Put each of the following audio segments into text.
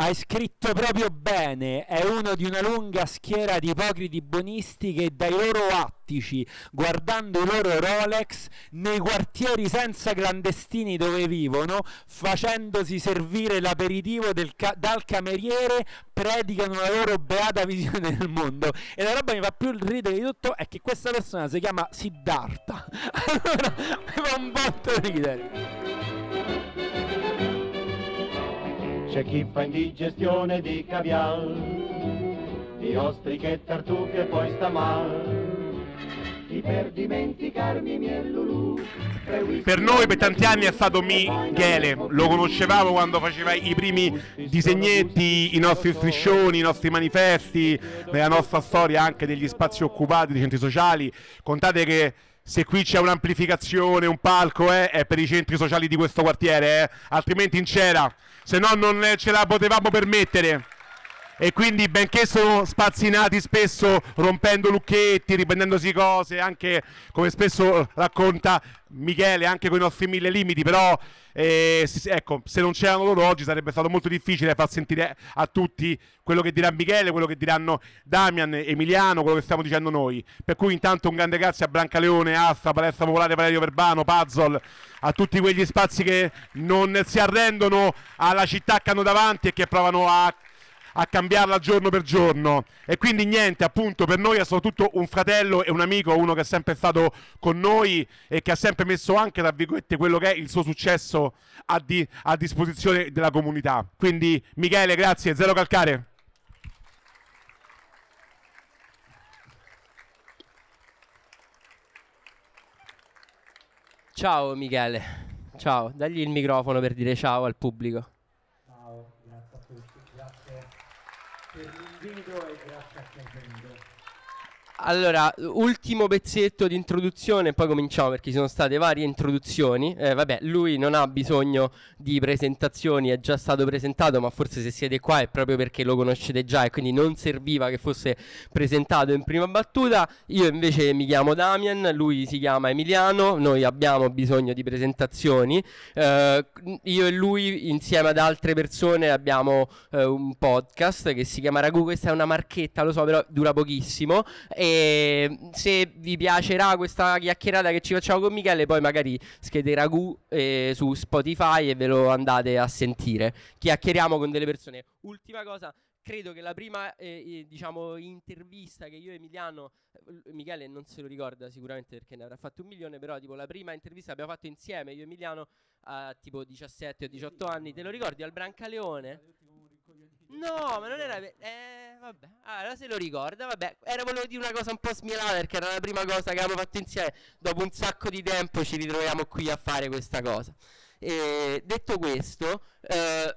Hai scritto proprio bene, è uno di una lunga schiera di ipocriti buonisti che dai loro attici, guardando i loro Rolex, nei quartieri senza clandestini dove vivono, facendosi servire l'aperitivo ca- dal cameriere, predicano la loro beata visione del mondo. E la roba che mi fa più ridere di tutto è che questa persona si chiama Siddhartha. allora, mi fa un botto ridere. C'è chi fa indigestione di caviar, di ostriche e tartufe poi sta mal. Chi per dimenticarmi miei Lulu. Per noi per tanti anni è stato Michele, lo conoscevamo quando faceva i primi disegnetti, i nostri striscioni, i nostri manifesti, nella nostra storia anche degli spazi occupati, dei centri sociali. Contate che se qui c'è un'amplificazione, un palco, eh, è per i centri sociali di questo quartiere, eh, altrimenti in c'era se no non ce la potevamo permettere. E quindi, benché sono spazzinati spesso rompendo lucchetti, riprendendosi cose, anche come spesso racconta Michele, anche con i nostri mille limiti, però eh, ecco, se non c'erano loro oggi sarebbe stato molto difficile far sentire a tutti quello che dirà Michele, quello che diranno Damian, Emiliano, quello che stiamo dicendo noi. Per cui intanto un grande grazie a Brancaleone, Asta, Palestra Popolare, Valerio Verbano, Puzzle, a tutti quegli spazi che non si arrendono alla città che hanno davanti e che provano a a cambiarla giorno per giorno e quindi niente, appunto per noi è soprattutto un fratello e un amico, uno che è sempre stato con noi e che ha sempre messo anche tra virgolette quello che è il suo successo a, di, a disposizione della comunità. Quindi Michele, grazie, zero calcare. Ciao Michele, ciao, dagli il microfono per dire ciao al pubblico. L'invito e grazie a chi è venuto. Allora, ultimo pezzetto di introduzione, poi cominciamo perché ci sono state varie introduzioni. Eh, vabbè, lui non ha bisogno di presentazioni, è già stato presentato, ma forse se siete qua è proprio perché lo conoscete già e quindi non serviva che fosse presentato in prima battuta. Io invece mi chiamo Damian, lui si chiama Emiliano, noi abbiamo bisogno di presentazioni. Eh, io e lui insieme ad altre persone abbiamo eh, un podcast che si chiama Ragù, questa è una marchetta, lo so, però dura pochissimo. E se vi piacerà questa chiacchierata che ci facciamo con Michele, poi magari schede ragù eh, su Spotify e ve lo andate a sentire. Chiacchieriamo con delle persone. Ultima cosa, credo che la prima eh, diciamo, intervista che io e Emiliano, eh, Michele non se lo ricorda sicuramente perché ne avrà fatto un milione, però tipo la prima intervista abbiamo fatto insieme io e Emiliano a tipo 17 o 18 anni, te lo ricordi al Brancaleone? No, ma non era. Eh, vabbè. Allora se lo ricorda, vabbè. Era volevo dire una cosa un po' smielata perché era la prima cosa che avevamo fatto insieme. Dopo un sacco di tempo ci ritroviamo qui a fare questa cosa. E detto questo, eh,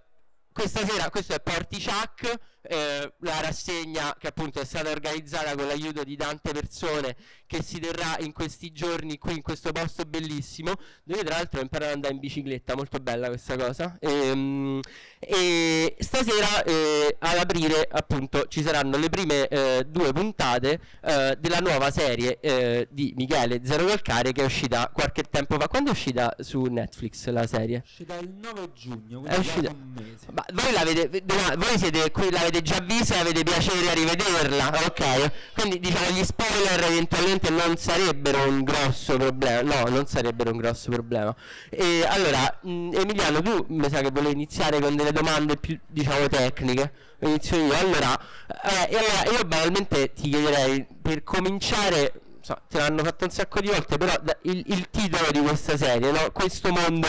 questa sera, questo è Party Chuck eh, la rassegna che appunto è stata organizzata con l'aiuto di tante persone che si terrà in questi giorni qui in questo posto bellissimo dove tra l'altro ho imparato ad andare in bicicletta molto bella questa cosa. E, ehm, e stasera eh, ad aprire appunto ci saranno le prime eh, due puntate eh, della nuova serie eh, di Michele Zero Calcare che è uscita qualche tempo fa. Quando è uscita su Netflix la serie? è uscita il 9 giugno è uscita un mese. Ma voi, l'avete, voi siete qui l'avete l'avete già vista e avete piacere a rivederla, ok? Quindi diciamo gli spoiler eventualmente non sarebbero un grosso problema, no, non sarebbero un grosso problema. E allora, mh, Emiliano, tu mi sa che volevi iniziare con delle domande più, diciamo, tecniche. Inizio io. Allora, eh, allora io banalmente ti chiederei, per cominciare, so, te l'hanno fatto un sacco di volte, però il, il titolo di questa serie, no? Questo mondo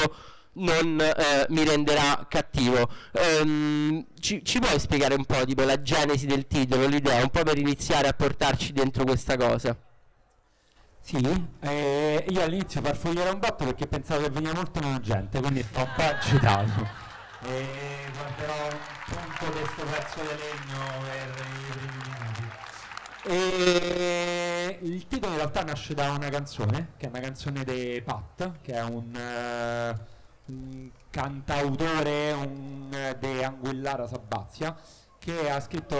non eh, mi renderà cattivo. Um, ci, ci, puoi spiegare un po' tipo la genesi del titolo, l'idea, un po' per iniziare a portarci dentro questa cosa? Sì, eh, io all'inizio farfugliare un botto perché pensavo che veniva molto meno gente, quindi sto un po' agitato. E guarderò un punto di questo pezzo di legno per i primi e il titolo in realtà nasce da una canzone, che è una canzone di Pat, che è un... Uh, un cantautore un, de Anguillara Sabazia che ha scritto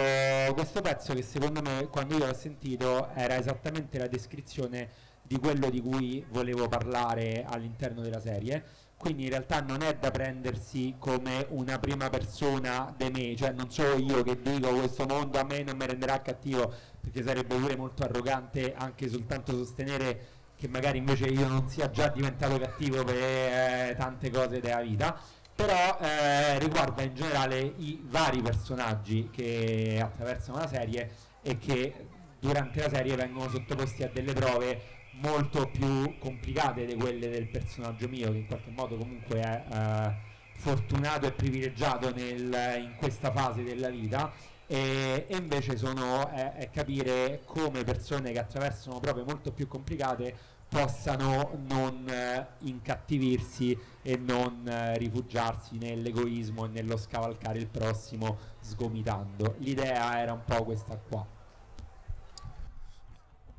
questo pezzo che secondo me quando io l'ho sentito era esattamente la descrizione di quello di cui volevo parlare all'interno della serie. Quindi in realtà non è da prendersi come una prima persona di me, cioè non sono io che dico questo mondo a me non mi renderà cattivo, perché sarebbe pure molto arrogante anche soltanto sostenere che magari invece io non sia già diventato cattivo per eh, tante cose della vita, però eh, riguarda in generale i vari personaggi che attraversano la serie e che durante la serie vengono sottoposti a delle prove molto più complicate di quelle del personaggio mio, che in qualche modo comunque è eh, fortunato e privilegiato nel, in questa fase della vita. E, e invece sono è capire come persone che attraversano prove molto più complicate possano non eh, incattivirsi e non eh, rifugiarsi nell'egoismo e nello scavalcare il prossimo sgomitando. L'idea era un po' questa qua.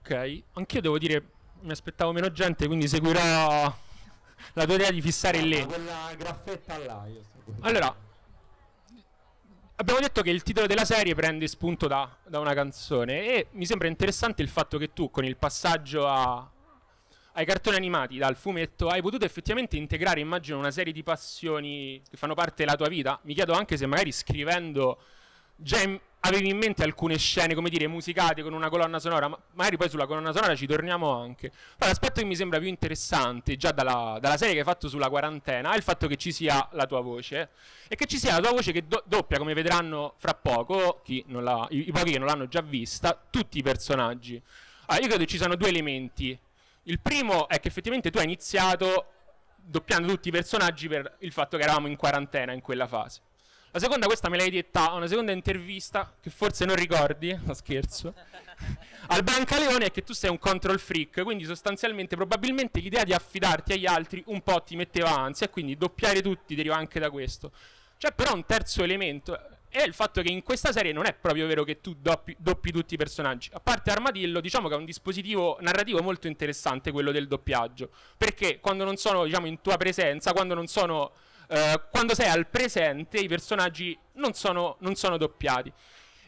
Ok, anch'io devo dire mi aspettavo meno gente, quindi seguirò la tua idea di fissare il lì. Quella graffetta là, io sto Allora, abbiamo detto che il titolo della serie prende spunto da, da, una canzone e mi sembra interessante il fatto che tu con il passaggio a, ai cartoni animati dal fumetto hai potuto effettivamente integrare, immagino, una serie di passioni che fanno parte della tua vita. Mi chiedo anche se magari scrivendo già in, avevi in mente alcune scene, come dire, musicate con una colonna sonora, ma magari poi sulla colonna sonora ci torniamo anche. Però l'aspetto che mi sembra più interessante, già dalla, dalla, serie che hai fatto sulla quarantena, è il fatto che ci sia la tua voce e che ci sia la tua voce che do- doppia, come vedranno fra poco, i, i, pochi che non l'hanno già vista, tutti i personaggi. Allora, io credo che ci siano due elementi. Il primo è che effettivamente tu hai iniziato doppiando tutti i personaggi per il fatto che eravamo in quarantena in quella fase. La seconda, questa me l'hai detta a una seconda intervista, che forse non ricordi, no scherzo, al Brancaleone è che tu sei un control freak, quindi sostanzialmente probabilmente l'idea di affidarti agli altri un po' ti metteva ansia e quindi doppiare tutti deriva anche da questo. C'è però un terzo elemento, è il fatto che in questa serie non è proprio vero che tu doppi, doppi tutti i personaggi. A parte Armadillo, diciamo che è un dispositivo narrativo molto interessante quello del doppiaggio, perché quando non sono diciamo, in tua presenza, quando non sono eh, quando sei al presente i personaggi non sono, non sono doppiati.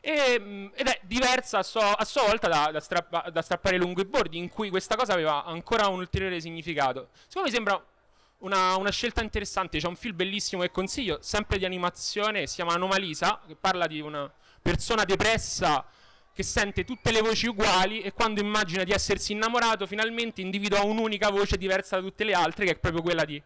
E, mm, ed è diversa a, so, a sua volta da, da, strappa, da, strappare lungo i bordi, in cui questa cosa aveva ancora un ulteriore significato. Secondo me sembra una, una, scelta interessante. C'è un film bellissimo che consiglio, sempre di animazione, si chiama Anomalisa, che parla di una persona depressa che sente tutte le voci uguali e quando immagina di essersi innamorato, finalmente individua un'unica voce diversa da tutte le altre, che è proprio quella di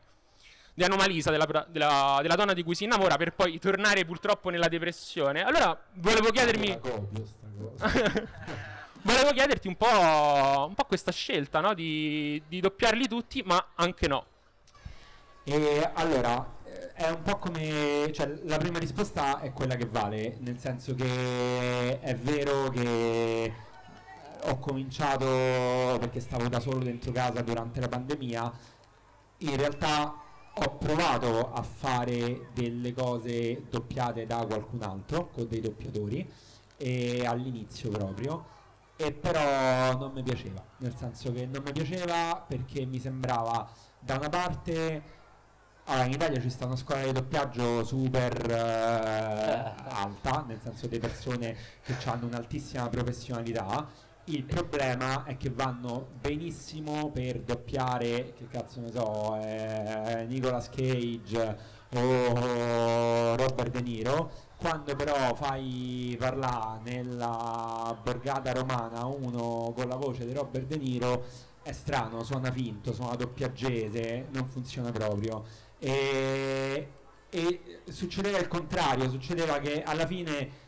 di Anomalisa, della, della, della, donna di cui si innamora, per poi tornare purtroppo nella depressione. Allora, volevo chiedermi... volevo chiederti un po', un po', questa scelta, no? Di, di doppiarli tutti, ma anche no. E allora, eh, è un po' come... Cioè, la prima risposta è quella che vale, nel senso che è vero che ho cominciato perché stavo da solo dentro casa durante la pandemia. In realtà ho provato a fare delle cose doppiate da qualcun altro con dei doppiatori all'inizio proprio e però non mi piaceva. Nel senso che non mi piaceva perché mi sembrava da una parte allora, in Italia ci sta una scuola di doppiaggio super eh, alta nel senso di persone che hanno un'altissima professionalità il problema è che vanno benissimo per doppiare, che cazzo ne so, eh, Nicolas Cage o Robert De Niro. Quando però fai parlare nella borgata romana uno con la voce di Robert De Niro è strano, suona finto, suona doppiaggese, non funziona proprio. E, e succedeva il contrario, succedeva che alla fine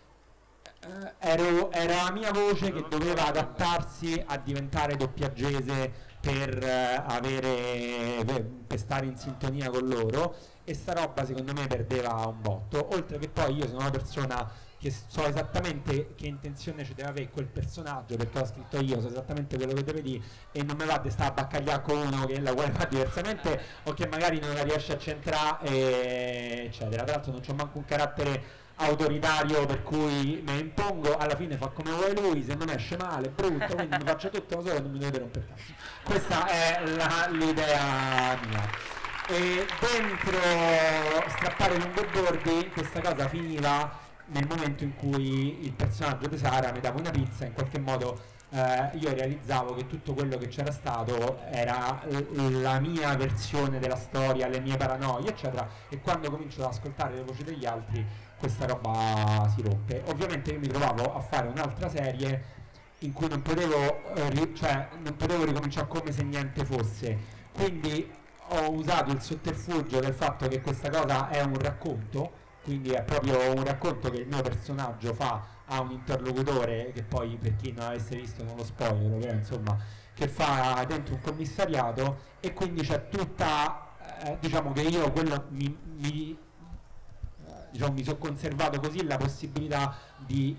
ero, era la mia voce che doveva adattarsi a diventare doppiaggese per, eh, avere, per, stare in sintonia con loro e sta roba secondo me perdeva un botto oltre che poi io sono una persona che so esattamente che intenzione ci deve avere quel personaggio perché l'ho scritto io, so esattamente quello che deve dire e non mi va di stare a baccagliare con uno che la vuole fare diversamente o che magari non la riesce a centrare eccetera. Tra l'altro non c'ho manco un carattere autoritario per cui mi impongo, alla fine fa come vuole lui, se non esce male, brutto, quindi mi faccio tutto solo e non mi dovete rompere cazzo. Questa è la, l'idea mia. E dentro strappare lungo bordi questa cosa finiva nel momento in cui il personaggio di Sara mi dava una pizza in qualche modo eh, io realizzavo che tutto quello che c'era stato era l- la mia versione della storia, le mie paranoie, eccetera, e quando comincio ad ascoltare le voci degli altri questa roba si rompe. Ovviamente io mi trovavo a fare un'altra serie in cui non potevo, eh, ri- cioè, non potevo ricominciare come se niente fosse, quindi ho usato il sotterfugio del fatto che questa cosa è un racconto, quindi è proprio un racconto che il mio personaggio fa a un interlocutore che poi per chi non avesse visto non lo spoiler, però insomma che fa dentro un commissariato e quindi c'è tutta eh, diciamo che io quello mi, mi, diciamo, mi sono conservato così la possibilità di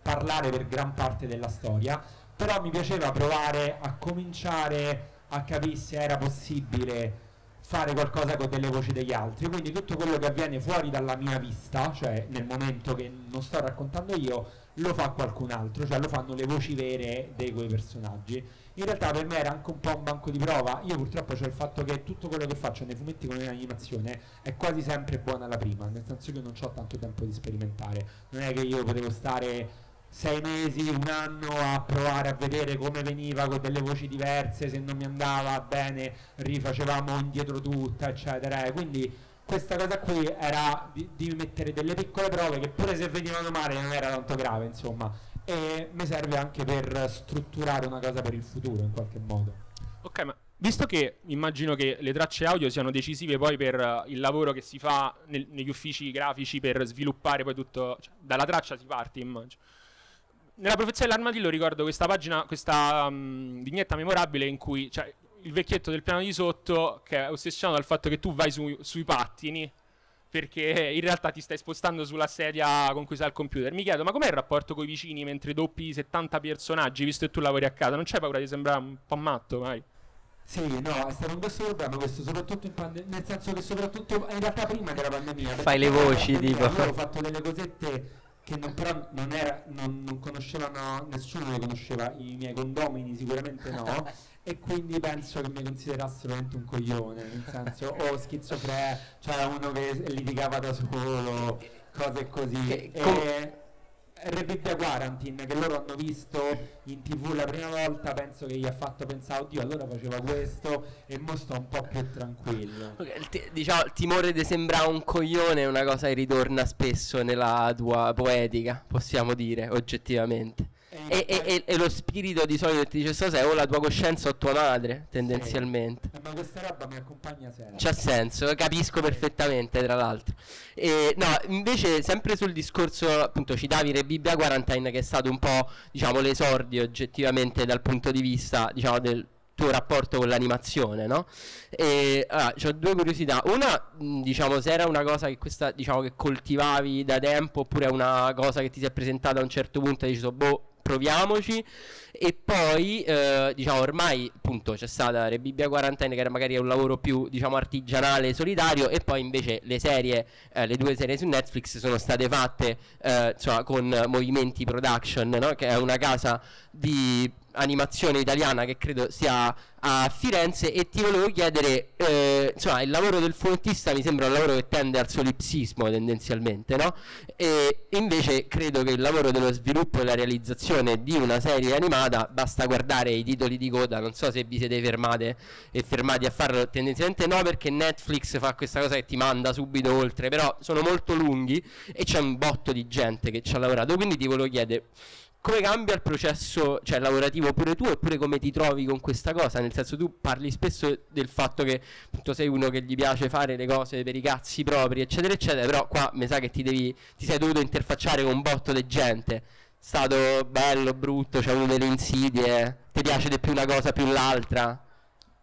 parlare per gran parte della storia però mi piaceva provare a cominciare a capire se era possibile fare qualcosa con delle voci degli altri. Quindi tutto quello che avviene fuori dalla mia vista, cioè nel momento che non sto raccontando io, lo fa qualcun altro, cioè lo fanno le voci vere dei quei personaggi. In realtà per me era anche un po' un banco di prova. Io purtroppo c'è il fatto che tutto quello che faccio nei fumetti come nell'animazione è quasi sempre buona la prima, nel senso che non ho tanto tempo di sperimentare. Non è che io potevo stare sei mesi, un anno a provare a vedere come veniva con delle voci diverse, se non mi andava bene rifacevamo indietro tutta, eccetera. Quindi questa cosa qui era di, di, mettere delle piccole prove che pure se venivano male non era tanto grave, insomma. E mi serve anche per strutturare una cosa per il futuro in qualche modo. Ok, ma visto che immagino che le tracce audio siano decisive poi per uh, il lavoro che si fa nel, negli uffici grafici per sviluppare poi tutto, cioè, dalla traccia si parte, immagino nella profezia dell'armadillo ricordo questa pagina, questa um, vignetta memorabile in cui cioè, il vecchietto del piano di sotto che è ossessionato dal fatto che tu vai su, sui pattini perché in realtà ti stai spostando sulla sedia con cui sta il computer. Mi chiedo, ma com'è il rapporto con i vicini mentre doppi 70 personaggi, visto che tu lavori a casa? Non c'hai paura di sembrare un po' matto, mai? Sì, no, è stato un grosso problema questo, soprattutto in pandemia, nel senso che soprattutto in realtà prima della pandemia. Fai le voci, tipo. Io ho fatto delle cosette che non, però non, era, non, non conoscevano, nessuno le conosceva, i miei condomini sicuramente no, e quindi penso che mi considerassero veramente un coglione, nel senso, o schizofrenico, cioè uno che litigava da solo, cose così. E, e, Bibbia Quarantine che loro hanno visto in tv la prima volta penso che gli ha fatto pensare oddio allora faceva questo e mo sto un po' più tranquillo. Okay, il t- diciamo il timore di sembrare un coglione è una cosa che ritorna spesso nella tua poetica possiamo dire oggettivamente e, e, e, lo spirito di solito ti dice stasera o la tua coscienza o tua madre tendenzialmente sì. Eh, ma questa roba mi accompagna sempre c'ha senso capisco perfettamente tra l'altro e, no invece sempre sul discorso appunto citavi Re Bibbia Quarantine che è stato un po' diciamo l'esordio oggettivamente dal punto di vista diciamo del tuo rapporto con l'animazione, no? E allora, ho due curiosità. Una, diciamo, se era una cosa che questa, diciamo, che coltivavi da tempo, oppure è una cosa che ti si è presentata a un certo punto e hai detto, boh, proviamoci e poi eh, diciamo ormai appunto c'è stata Rebibbia Quarantine che era magari un lavoro più diciamo artigianale solitario e poi invece le serie eh, le due serie su Netflix sono state fatte eh, insomma con Movimenti Production no? che è una casa di animazione italiana che credo sia a Firenze e ti volevo chiedere eh, insomma il lavoro del fumettista mi sembra un lavoro che tende al solipsismo tendenzialmente no? e invece credo che il lavoro dello sviluppo e la realizzazione di una serie animata basta guardare i titoli di coda non so se vi siete fermate e fermati a farlo tendenzialmente no perché Netflix fa questa cosa che ti manda subito oltre però sono molto lunghi e c'è un botto di gente che ci ha lavorato quindi ti volevo chiedere come cambia il processo cioè, lavorativo pure tu eppure come ti trovi con questa cosa? Nel senso tu parli spesso del fatto che appunto sei uno che gli piace fare le cose per i cazzi propri eccetera eccetera però qua mi sa che ti, devi, ti sei dovuto interfacciare con un botto di gente. Stato bello, brutto, c'è avuto delle insidie ti piace di più una cosa più l'altra?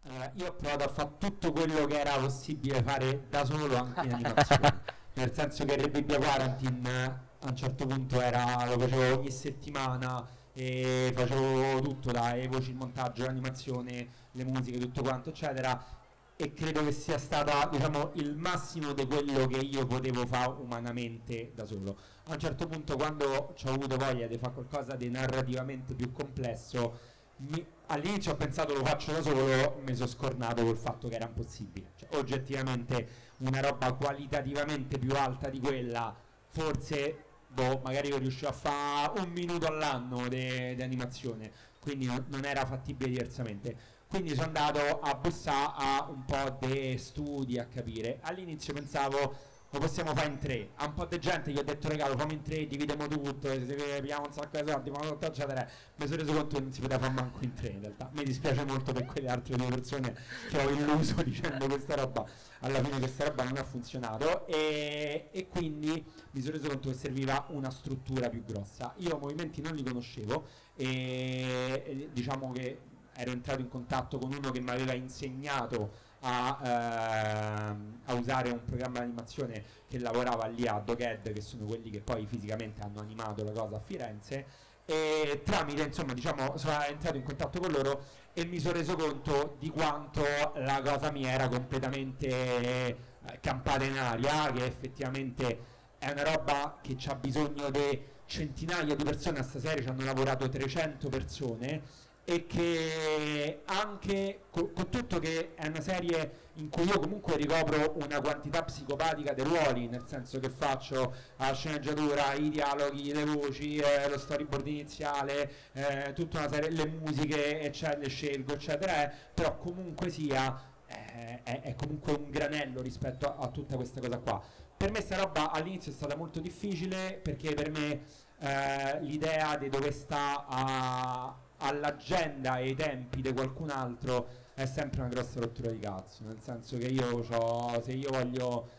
Uh, io ho provato a fare tutto quello che era possibile fare da solo anche in animazione nel senso che Re Bibbia Quarantine a un certo punto era, lo facevo ogni settimana e facevo tutto, dalle voci, il montaggio, l'animazione, le musiche, tutto quanto, eccetera. E credo che sia stata diciamo, il massimo di quello che io potevo fare umanamente da solo. A un certo punto, quando ho avuto voglia di fare qualcosa di narrativamente più complesso, mi, all'inizio ho pensato lo faccio da solo, mi sono scornato col fatto che era impossibile. Cioè, oggettivamente una roba qualitativamente più alta di quella, forse boh, magari io riuscivo a fare un minuto all'anno di animazione, quindi non, non era fattibile diversamente. Quindi sono andato a bussare a un po' di studi a capire. All'inizio pensavo lo possiamo fare in tre. A un po' di gente gli ho detto regalo, fammi in tre, dividiamo tutto, pigliamo un sacco di soldi, ma tutto eccetera. Mi sono reso conto che non si poteva fare manco in tre in realtà. Mi dispiace molto per quelle altre due persone che ho illuso dicendo questa roba. Alla fine questa roba non ha funzionato e, e quindi mi sono reso conto che serviva una struttura più grossa. Io movimenti non li conoscevo e, e diciamo che ero entrato in contatto con uno che mi aveva insegnato a, ehm, a, usare un programma di animazione che lavorava lì a Doghead, che sono quelli che poi fisicamente hanno animato la cosa a Firenze. E tramite, insomma, diciamo, sono entrato in contatto con loro e mi sono reso conto di quanto la cosa mi era completamente eh, campata in aria, che effettivamente è una roba che ha bisogno di centinaia di persone a stasera, ci hanno lavorato 300 persone e che anche con, con, tutto che è una serie in cui io comunque ricopro una quantità psicopatica dei ruoli, nel senso che faccio la sceneggiatura, i dialoghi, le voci, eh, lo storyboard iniziale, eh, tutta una serie, le musiche, eccetera, le scelgo, eccetera, eh, però comunque sia eh, è, è, comunque un granello rispetto a, a tutta questa cosa qua. Per me sta roba all'inizio è stata molto difficile perché per me eh, l'idea di dove sta a all'agenda e ai tempi di qualcun altro è sempre una grossa rottura di cazzo, nel senso che io se io voglio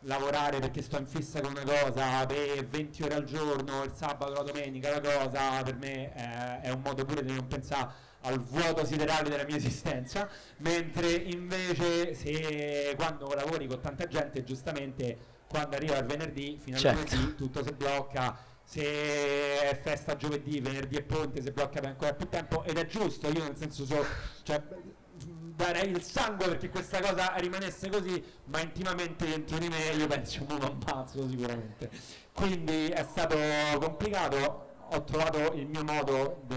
lavorare perché sto in fissa con una cosa per 20 ore al giorno, il sabato, la domenica, la cosa, per me eh, è un modo pure di non pensare al vuoto siderale della mia esistenza, mentre invece se quando lavori con tanta gente, giustamente quando arriva il venerdì, fino al certo. lunedì tutto si blocca se è festa giovedì, venerdì e ponte, se blocca per ancora più tempo ed è giusto, io nel senso so, cioè, darei il sangue perché questa cosa rimanesse così, ma intimamente dentro di me io penso che non ammazzo sicuramente. Quindi è stato complicato, ho trovato il mio modo di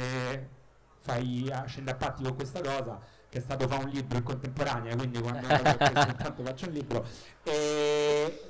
fai scendere a patti con questa cosa che è stato fare un libro in contemporanea, quindi quando intanto faccio un libro e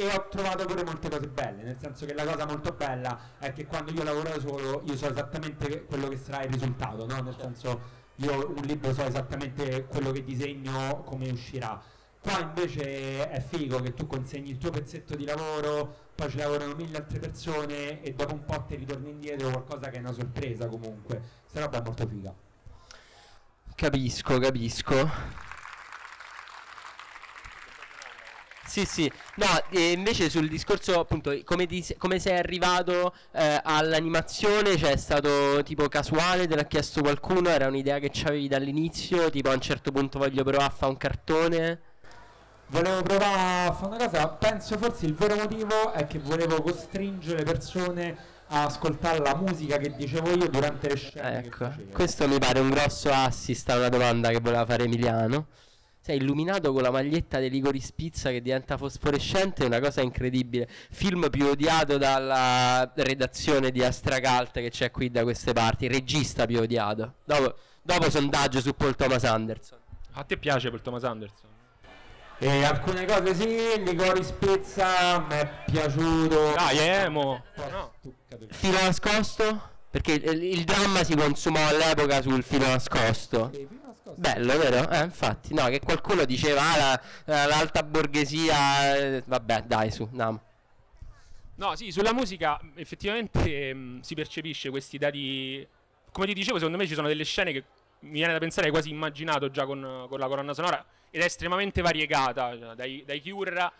e ho trovato pure molte cose belle, nel senso che la cosa molto bella è che quando io lavoro da solo io so esattamente quello che sarà il risultato, no? nel senso io un libro so esattamente quello che disegno, come uscirà. Qua invece è figo che tu consegni il tuo pezzetto di lavoro, poi ci lavorano mille altre persone e dopo un po' ti ritorni indietro qualcosa che è una sorpresa comunque. Questa roba è molto figa. Capisco, capisco. Sì, sì. No, e invece sul discorso, appunto, come, ti, come sei arrivato eh, all'animazione, cioè è stato tipo casuale, te l'ha chiesto qualcuno, era un'idea che avevi dall'inizio, tipo a un certo punto voglio provare a fare un cartone? Volevo provare a fare una cosa, penso forse il vero motivo è che volevo costringere le persone a ascoltare la musica che dicevo io durante le scene. Ecco, questo mi pare un grosso assist a una domanda che voleva fare Emiliano sei illuminato con la maglietta di Ligori Spizza che diventa fosforescente, è una cosa incredibile. Film più odiato dalla redazione di Astracalt che c'è qui da queste parti, regista più odiato. Dopo, dopo sondaggio su Paul Thomas Anderson. A te piace Paul Thomas Anderson? E alcune cose sì, Ligori Spizza mi è piaciuto. Dai, emo. No. Filo nascosto? Perché il, il, dramma si consumò all'epoca sul filo nascosto. Sì, Bello, vero? Eh, infatti, no, che qualcuno diceva ah, la, l'alta borghesia. Eh, vabbè, dai, su, no. No, sì, sulla musica effettivamente mh, mm, si percepisce questi dati. Come ti dicevo, secondo me ci sono delle scene che mi viene da pensare hai quasi immaginato già con, con la colonna sonora ed è estremamente variegata, cioè, dai, dai Cure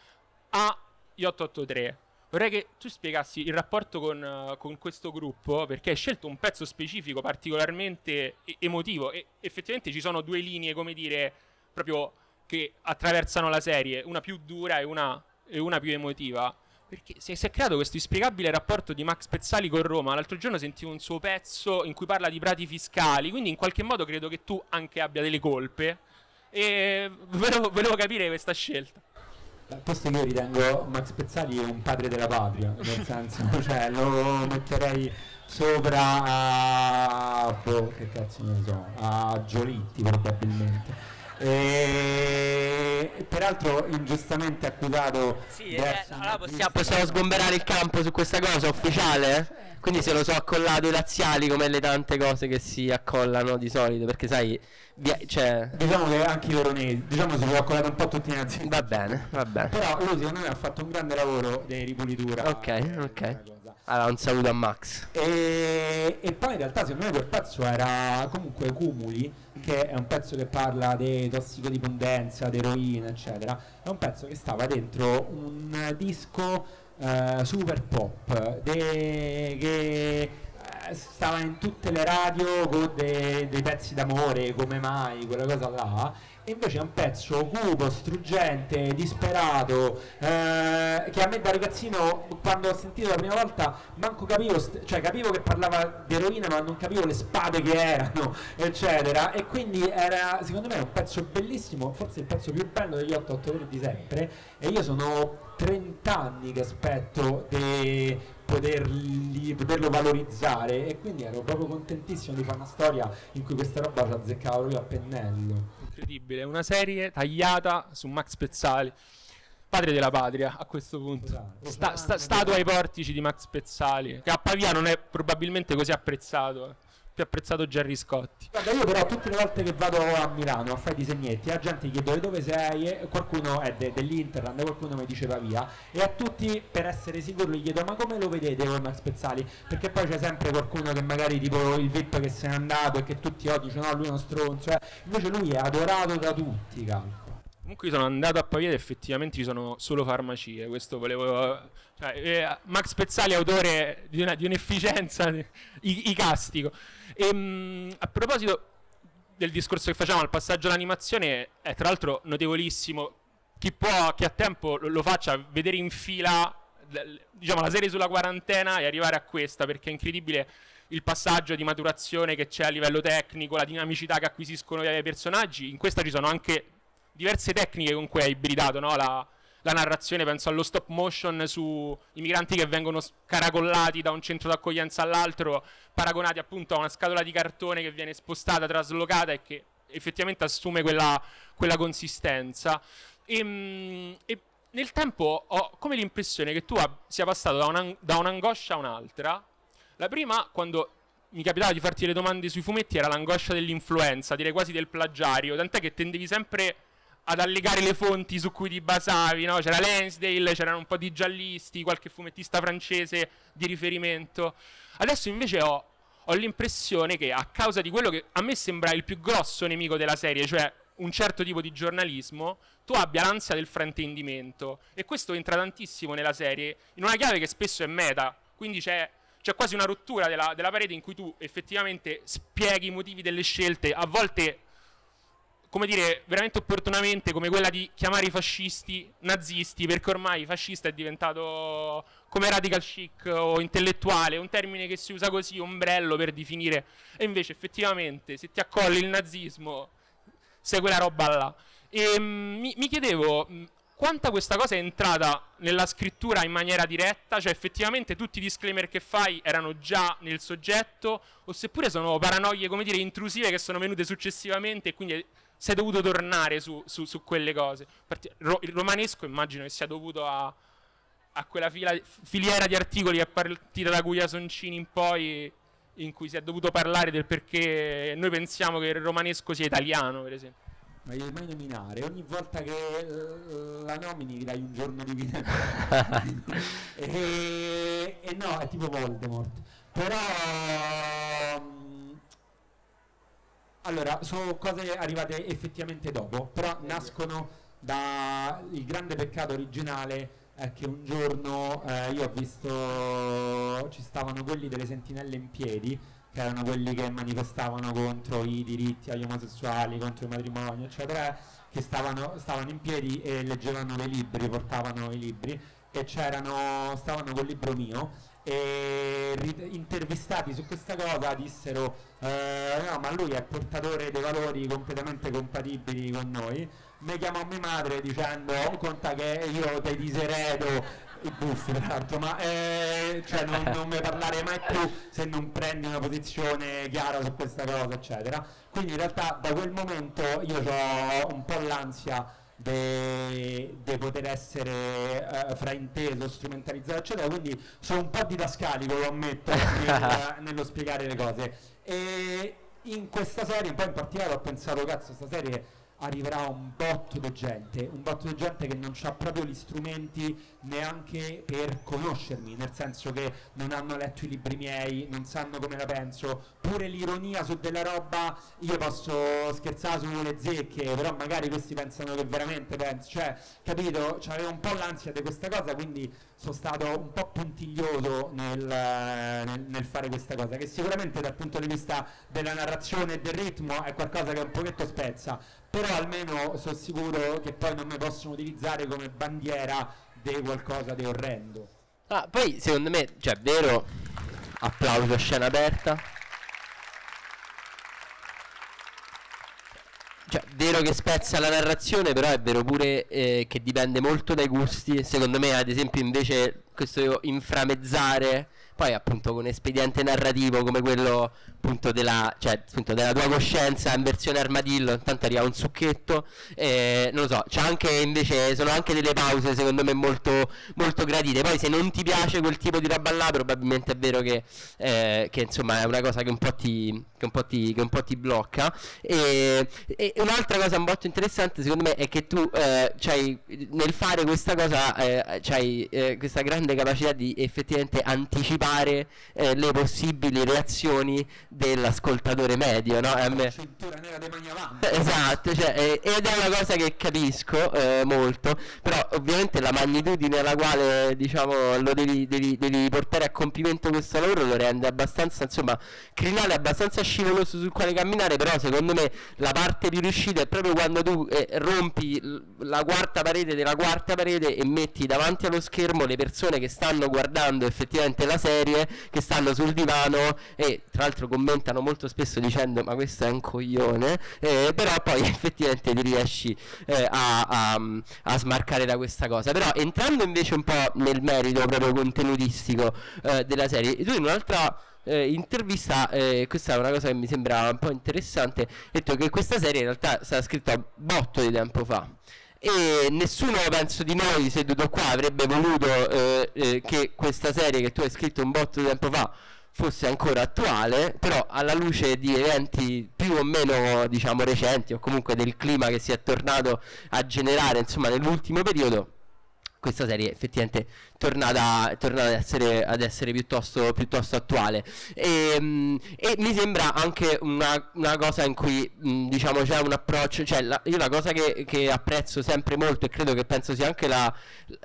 a gli 883 Vorrei che tu spiegassi il rapporto con, uh, con, questo gruppo, perché hai scelto un pezzo specifico particolarmente emotivo e effettivamente ci sono due linee, come dire, proprio che attraversano la serie, una più dura e una, e una più emotiva. Perché si è, si è, creato questo inspiegabile rapporto di Max Pezzali con Roma. L'altro giorno sentivo un suo pezzo in cui parla di prati fiscali, quindi in qualche modo credo che tu anche abbia delle colpe. E volevo, volevo capire questa scelta. Questo io ritengo Max Pezzali un padre della patria, nel senso, cioè lo metterei sopra a boh, che cazzo ne so, a Giolitti probabilmente. E, peraltro ingiustamente accusato Sì, eh, allora possiamo, possiamo sgomberare il campo su questa cosa ufficiale? Quindi se lo so accollato i laziali come le tante cose che si accollano di solito, perché sai, via- cioè, Diciamo che anche i veronesi, diciamo si sono accollati un po' tutti in azienda. va bene, va bene. Però lui secondo me ha fatto un grande lavoro di ripulitura. Ok, ok. Allora, un saluto a Max. E, e poi in realtà secondo me quel pezzo era comunque Cumuli, che è un pezzo che parla di tossicodipendenza, di eroina, eccetera. È un pezzo che stava dentro un disco eh, super pop, de- che stava in tutte le radio con de- dei pezzi d'amore, come mai, quella cosa là. E invece è un pezzo cupo, struggente, disperato, eh, che a me da ragazzino, quando ho sentito la prima volta, manco capivo, cioè capivo che parlava di eroina, ma non capivo le spade che erano, eccetera. E quindi era, secondo me, un pezzo bellissimo, forse il pezzo più bello degli 883 di sempre. E io sono 30 anni che aspetto di poterli- poterlo valorizzare e quindi ero proprio contentissimo di fare una storia in cui questa roba ci azzeccava proprio a pennello. Incredibile, una serie tagliata su Max Pezzali. Padre della patria a questo punto. Scusate, Sta- sta- scusate. statua ai portici di Max Pezzali, che a Pavia non è probabilmente così apprezzato. Più apprezzato Gerry Scotti. Guarda, io però tutte le volte che vado a Milano a fare i disegnetti, la gente chiede dove sei, qualcuno è de- dell'Interland, qualcuno mi dice via e a tutti per essere sicuro gli chiedo ma come lo vedete voi Max Pezzali? Perché poi c'è sempre qualcuno che magari tipo il VIP che se n'è andato e che tutti oggi dicono no lui è uno stronzo, eh. invece lui è adorato da tutti, calco. Comunque sono andato a Pavia ed effettivamente ci sono solo farmacie. Questo volevo. Cioè, eh, Max Pezzali, autore di, una- di un'efficienza, i, i castigo. Ehm, a proposito del discorso che facciamo al passaggio all'animazione, è tra l'altro notevolissimo. Chi può, chi ha tempo, lo, lo faccia vedere in fila diciamo, la serie sulla quarantena e arrivare a questa, perché è incredibile il passaggio di maturazione che c'è a livello tecnico, la dinamicità che acquisiscono i personaggi. In questa ci sono anche diverse tecniche con cui è ibridato no? la, la narrazione, penso allo stop motion su i migranti che vengono caracollati da un centro d'accoglienza all'altro, paragonati appunto a una scatola di cartone che viene spostata, traslocata e che effettivamente assume quella, quella consistenza. E, mm, e nel tempo ho come l'impressione che tu sia passato da, una- da un'angoscia a un'altra. La prima, quando mi capitava di farti le domande sui fumetti, era l'angoscia dell'influenza, direi quasi del plagiario, tant'è che tendevi sempre ad allegare le fonti su cui ti basavi, no? C'era Lansdale, c'erano un po' di giallisti, qualche fumettista francese di riferimento. Adesso invece ho, ho l'impressione che a causa di quello che a me sembra il più grosso nemico della serie, cioè un certo tipo di giornalismo, tu abbia l'ansia del fraintendimento. E questo entra tantissimo nella serie, in una chiave che spesso è meta. Quindi c'è, c'è quasi una rottura della, della parete in cui tu effettivamente spieghi i motivi delle scelte, a volte come dire, veramente opportunamente, come quella di chiamare i fascisti nazisti, perché ormai fascista è diventato come radical chic o intellettuale, un termine che si usa così, ombrello per definire, e invece effettivamente se ti accolli il nazismo, sei quella roba là. E mm, mi, mi chiedevo mm, quanta questa cosa è entrata nella scrittura in maniera diretta, cioè effettivamente tutti i disclaimer che fai erano già nel soggetto, o seppure sono paranoie, come dire, intrusive che sono venute successivamente e quindi sei dovuto tornare su, su- su quelle cose. Ro- il romanesco immagino che sia dovuto a, a quella fila- filiera di articoli che è partita da Guia Soncini in poi, in cui si è dovuto parlare del perché noi pensiamo che il romanesco sia italiano, per esempio. Ma devi mai nominare, ogni volta che eh, la nomini gli dai un giorno di vita. e, e no, è tipo Voldemort. Però... allora, sono cose arrivate effettivamente dopo, però nascono dal grande peccato originale è che un giorno eh, io ho visto ci stavano quelli delle sentinelle in piedi che erano quelli che manifestavano contro i diritti agli omosessuali, contro il matrimonio, eccetera, che stavano, stavano in piedi e leggevano dei libri, portavano i libri e c'erano, stavano col libro mio e intervistati su questa cosa dissero eh, no ma lui è portatore dei valori completamente compatibili con noi mi chiamò mia madre dicendo "Oh, conta che io ti diseredo i buffi tra l'altro, ma eh, cioè non, non ne parlare mai più se non prendi una posizione chiara su questa cosa, eccetera. Quindi in realtà da quel momento io ho un po' l'ansia di poter essere eh, frainteso, strumentalizzato, eccetera, quindi sono un po' didascalico, lo ammetto, nel, nello spiegare le cose. E in questa serie, un po' in particolare ho pensato, cazzo, questa serie arriverà un botto di gente, un botto di gente che non ha proprio gli strumenti neanche per conoscermi, nel senso che non hanno letto i libri miei, non sanno come la penso, pure l'ironia su della roba, io posso scherzare sulle zecche, però magari questi pensano che veramente penso, cioè, capito? C'avevo un po' l'ansia di questa cosa, quindi sono stato un po' puntiglioso nel, nel, nel, fare questa cosa, che sicuramente dal punto di vista della narrazione e del ritmo è qualcosa che un pochetto spezza, però almeno sono sicuro che poi non mi possono utilizzare come bandiera di qualcosa di orrendo. Ah, poi secondo me, cioè, vero, applauso a scena aperta. Cioè, vero che spezza la narrazione, però è vero pure eh, che dipende molto dai gusti. Secondo me, ad esempio, invece questo inframezzare poi appunto con espediente narrativo come quello appunto della, cioè, appunto della tua coscienza in versione armadillo, intanto arriva un succhetto, e, non lo so, c'è anche invece, sono anche delle pause secondo me molto, molto gradite, poi se non ti piace quel tipo di roba là probabilmente è vero che, eh, che insomma è una cosa che un po' ti, che un po ti, che un po ti blocca. E, e, un'altra cosa molto interessante secondo me è che tu eh, nel fare questa cosa eh, hai eh, questa grande capacità di effettivamente anticipare anticipare eh, le possibili reazioni dell'ascoltatore medio, no? Me... Cintura nera dei magnavanti. Esatto, cioè, eh, ed è una cosa che capisco eh, molto, però ovviamente la magnitudine alla quale diciamo lo devi, devi, devi, portare a compimento questo lavoro lo rende abbastanza, insomma, crinale, abbastanza scivoloso sul quale camminare, però secondo me la parte più riuscita è proprio quando tu eh, rompi la quarta parete della quarta parete e metti davanti allo schermo le persone che stanno guardando effettivamente la serie serie che stanno sul divano e tra l'altro commentano molto spesso dicendo ma questo è un coglione eh, però poi effettivamente ti riesci eh, a, a, a, smarcare da questa cosa. Però entrando invece un po' nel merito proprio contenutistico eh, della serie tu in un'altra eh, intervista, eh, questa è una cosa che mi sembra un po' interessante, detto che questa serie in realtà è stata scritta botto di tempo fa e nessuno penso di noi seduto qua avrebbe voluto eh, eh, che questa serie che tu hai scritto un botto di tempo fa fosse ancora attuale, però alla luce di eventi più o meno diciamo recenti o comunque del clima che si è tornato a generare insomma nell'ultimo periodo questa serie effettivamente tornata, tornata ad, essere, ad essere piuttosto, piuttosto attuale. E, ehm, e, mi sembra anche una, una cosa in cui mh, diciamo c'è un approccio cioè la, io la cosa che, che, apprezzo sempre molto e credo che penso sia anche la,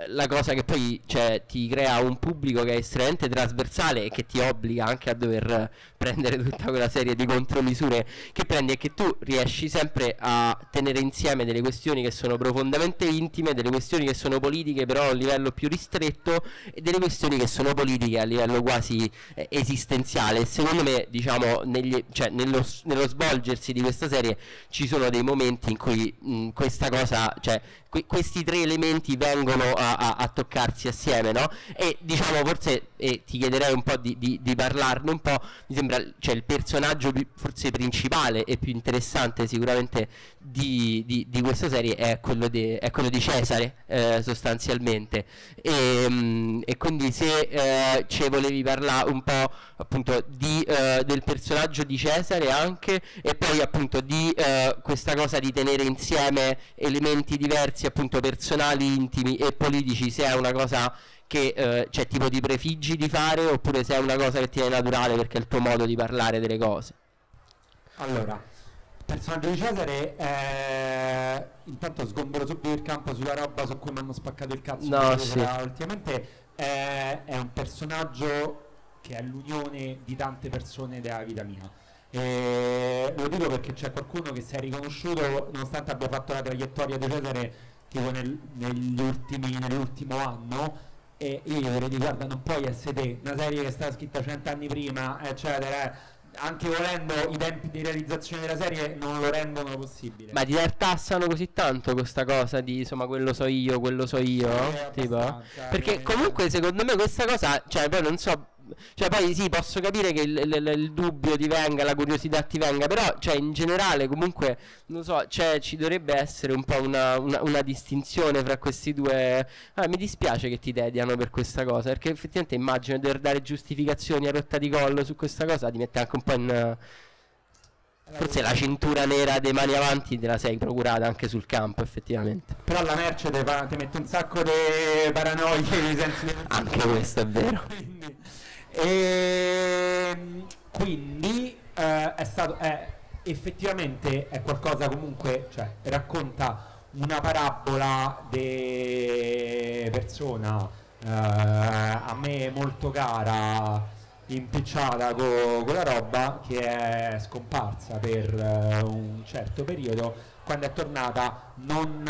la cosa che poi cioè, ti crea un pubblico che è estremamente trasversale e che ti obbliga anche a dover prendere tutta quella serie di contromisure che prendi è che tu riesci sempre a tenere insieme delle questioni che sono profondamente intime delle questioni che sono politiche però a un livello più ristretto e delle questioni che sono politiche a livello quasi eh, esistenziale. Secondo me, diciamo, negli, cioè, nello, nello, svolgersi di questa serie ci sono dei momenti in cui mh, questa cosa, cioè, que- questi tre elementi vengono a, a, a, toccarsi assieme, no? E diciamo, forse, e ti chiederei un po' di, di, di parlarne un po', mi sembra, cioè, il personaggio forse principale e più interessante sicuramente di, di, questa serie è quello, è quello di Cesare, eh, sostanzialmente. E, mh, e, quindi se eh, ci volevi parlare un po' appunto eh, del personaggio di Cesare anche, e poi appunto di eh, questa cosa di tenere insieme elementi diversi, appunto personali, intimi e politici, se è una cosa che eh, cioè, tipo ti prefiggi di fare oppure se è una cosa che ti è naturale perché è il tuo modo di parlare delle cose. Allora, personaggio di Cesare è... intanto sgombero subito il campo sulla roba su cui mi hanno spaccato il cazzo no, sì. ultimamente è... è, un personaggio che è l'unione di tante persone della vita mia e lo dico perché c'è qualcuno che si è riconosciuto nonostante abbia fatto la traiettoria di Cesare tipo nel, negli ultimi, nell'ultimo anno e io gli direi guarda non puoi essere te una serie che è stata scritta cent'anni prima eccetera anche volendo i tempi di realizzazione della serie non lo rendono possibile. Ma ti tartassano così tanto questa cosa di insomma quello so io, quello so io, Eh, tipo? Perché eh, comunque secondo me questa cosa, cioè poi non so, cioè poi sì posso capire che il, il- il dubbio ti venga, la curiosità ti venga, però cioè in generale comunque, non so, cioè ci dovrebbe essere un po' una, una- una distinzione fra questi due... Ah, mi dispiace che ti tediano per questa cosa, perché effettivamente immagino dover dare giustificazioni a rotta di collo su questa cosa, ti mette anche un po' in... Forse la cintura nera dei mani avanti te la sei procurata anche sul campo, effettivamente. Però la merce te mette un sacco di paranoie Anche questo è vero. quindi, ehm, quindi, eh, è stato è- effettivamente è qualcosa comunque cioè racconta una parabola di persona eh, a me molto cara impicciata co- con la roba che è scomparsa per eh, un certo periodo quando è tornata non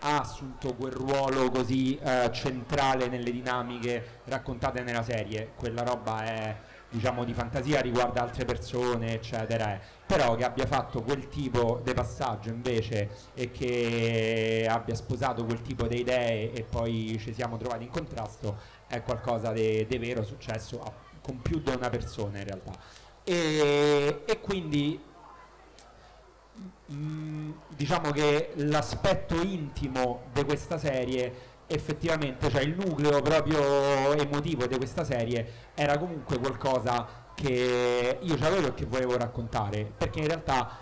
ha assunto quel ruolo così eh, centrale nelle dinamiche raccontate nella serie. Quella roba è diciamo di fantasia, riguarda altre persone, eccetera. eh. Però che abbia fatto quel tipo di passaggio invece e che abbia sposato quel tipo di idee e poi ci siamo trovati in contrasto è qualcosa di vero successo a- con più di una persona in realtà. E, e quindi Mm, diciamo che l'aspetto intimo di questa serie effettivamente, cioè il nucleo proprio emotivo di questa serie era comunque qualcosa che io avevo e che volevo raccontare, perché in realtà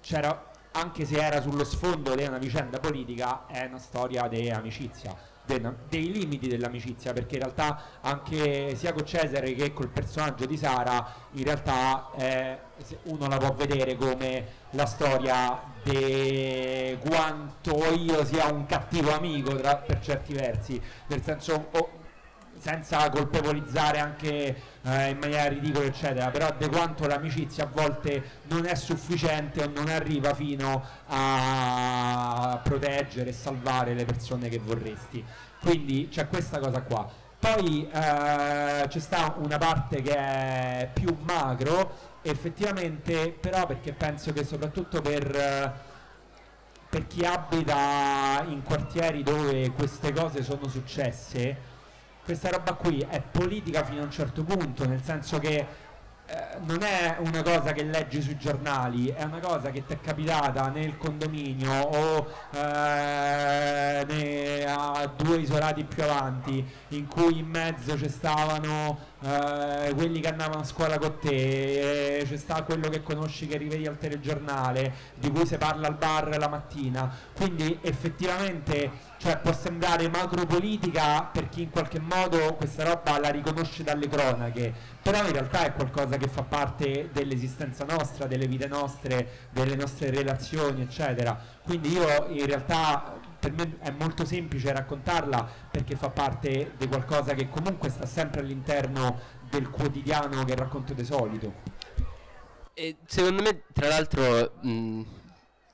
c'era, anche se era sullo sfondo di una vicenda politica, è una storia di amicizia, dei limiti dell'amicizia, perché in realtà anche sia con Cesare che col personaggio di Sara, in realtà eh, uno la può vedere come la storia di quanto io sia un cattivo amico tra- per certi versi, nel senso... oh, senza colpevolizzare anche eh, in maniera ridicola eccetera. Però di quanto l'amicizia a volte non è sufficiente o non arriva fino a proteggere e salvare le persone che vorresti. Quindi c'è questa cosa qua. Poi eh, c'è sta una parte che è più macro effettivamente però perché penso che soprattutto per per chi abita in quartieri dove queste cose sono successe questa roba qui è politica fino a un certo punto, nel senso che eh, non è una cosa che leggi sui giornali, è una cosa che ti è capitata nel condominio o eh, ne- a due isolati più avanti, in cui in mezzo ci stavano eh, quelli che andavano a scuola con te, eh, c'è sta quello che conosci che rivedi al telegiornale, di cui si parla al bar la mattina. Quindi effettivamente cioè, può sembrare macropolitica per chi in qualche modo questa roba la riconosce dalle cronache, però in realtà è qualcosa che fa parte dell'esistenza nostra, delle vite nostre, delle nostre relazioni, eccetera. Quindi io in realtà per me è molto semplice raccontarla perché fa parte di qualcosa che comunque sta sempre all'interno del quotidiano che racconto di solito. E secondo me, tra l'altro, mh,